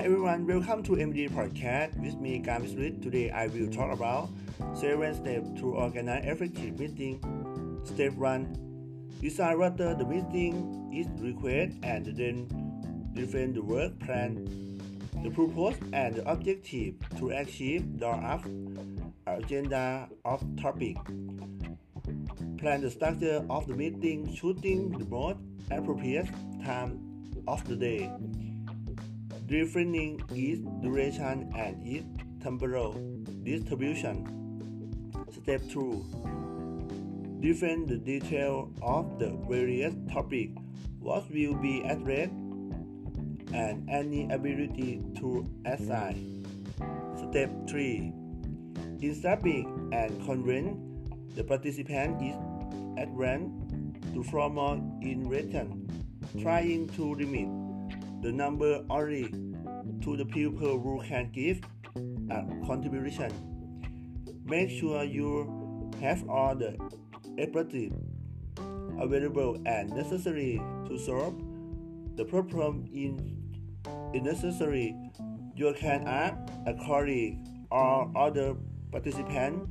Hi everyone, welcome to MD Podcast with me, Gam Smith. Today I will talk about seven steps to organize effective meeting. Step 1. Decide whether the meeting is required and then define the work plan, the purpose and the objective to achieve the agenda of topic. Plan the structure of the meeting, choosing the most appropriate time of the day defining its duration and its temporal distribution. Step 2. Define the detail of the various topics, what will be addressed, and any ability to assign. Step 3. In and convent, the participant is advanced to formal in written, trying to limit the number only to the people who can give a contribution. Make sure you have all the expertise available and necessary to solve the problem in necessary. You can ask a colleague or other participant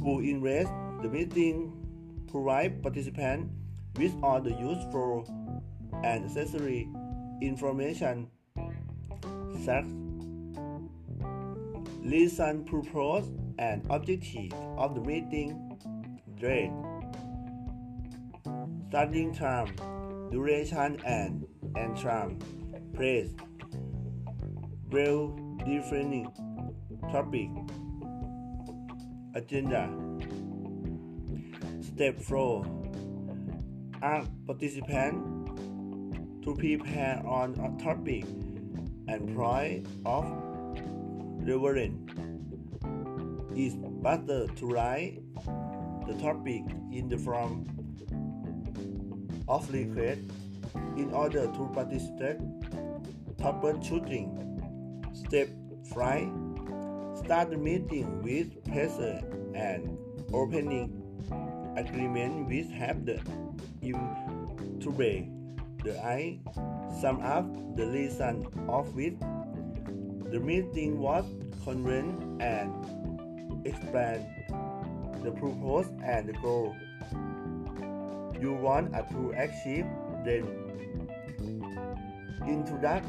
who interest the meeting provide participant with all the useful and necessary information. Such listen purpose and objective of the meeting. Date starting time duration and end time place well defining topic. Agenda step 4 ask participants to prepare on a topic and pride of reference. It's better to write the topic in the form of request in order to participate troubleshooting. Step 5. Start the meeting with pressure and opening agreement with have the break the I sum up the reason of which the meeting was convened and explain the purpose and the goal you want to achieve then introduce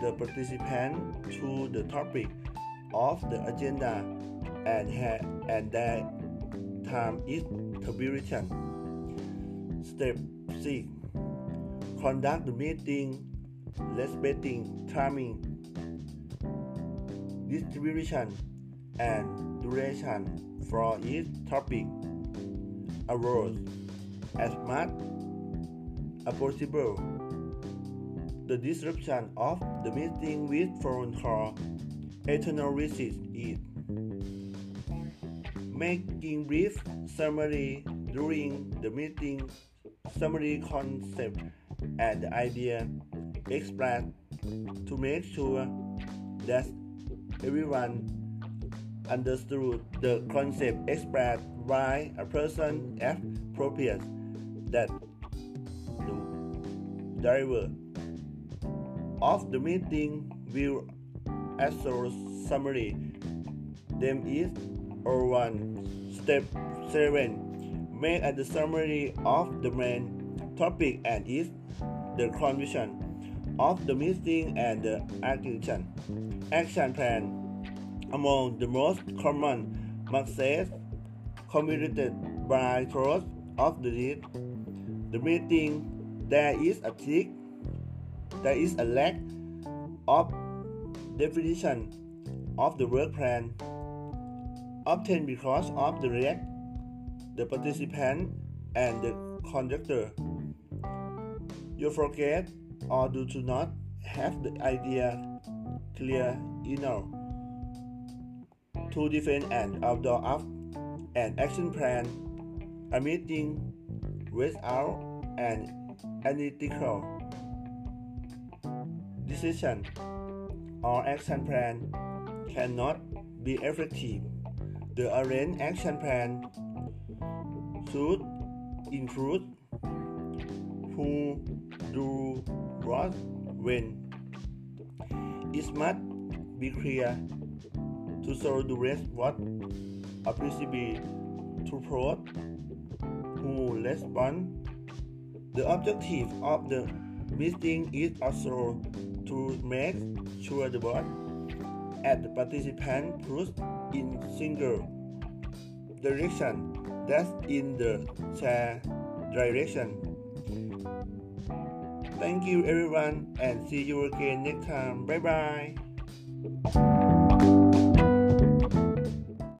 the participant to the topic of the agenda and, and their time is contribution. Step 6 conduct the meeting respecting timing, distribution, and duration for each topic. Avoid as much as possible the disruption of the meeting with phone call, eternal visit it. Making brief summary during the meeting summary concept and the idea explained to make sure that everyone understood the concept expressed by a person appropriate that the driver of the meeting will also summary. Them is or one step 7 make a summary of the main topic and its the condition of the meeting and the action. Action plan among the most common mistakes committed by cross of the lead. The meeting there is a tick, there is a lack of definition of the work plan, obtained because of the lack the participant and the conductor you forget or do to not have the idea clear enough to defend an outdoor of an action plan, a meeting without an analytical decision or action plan cannot be effective. The arranged action plan should include who do what when It must be clear to show the rest what appreciable to prove who respond. The objective of the meeting is also to make sure the board and the participant push in single direction that's in the shared direction. Thank you everyone and see you again next time. Bye bye.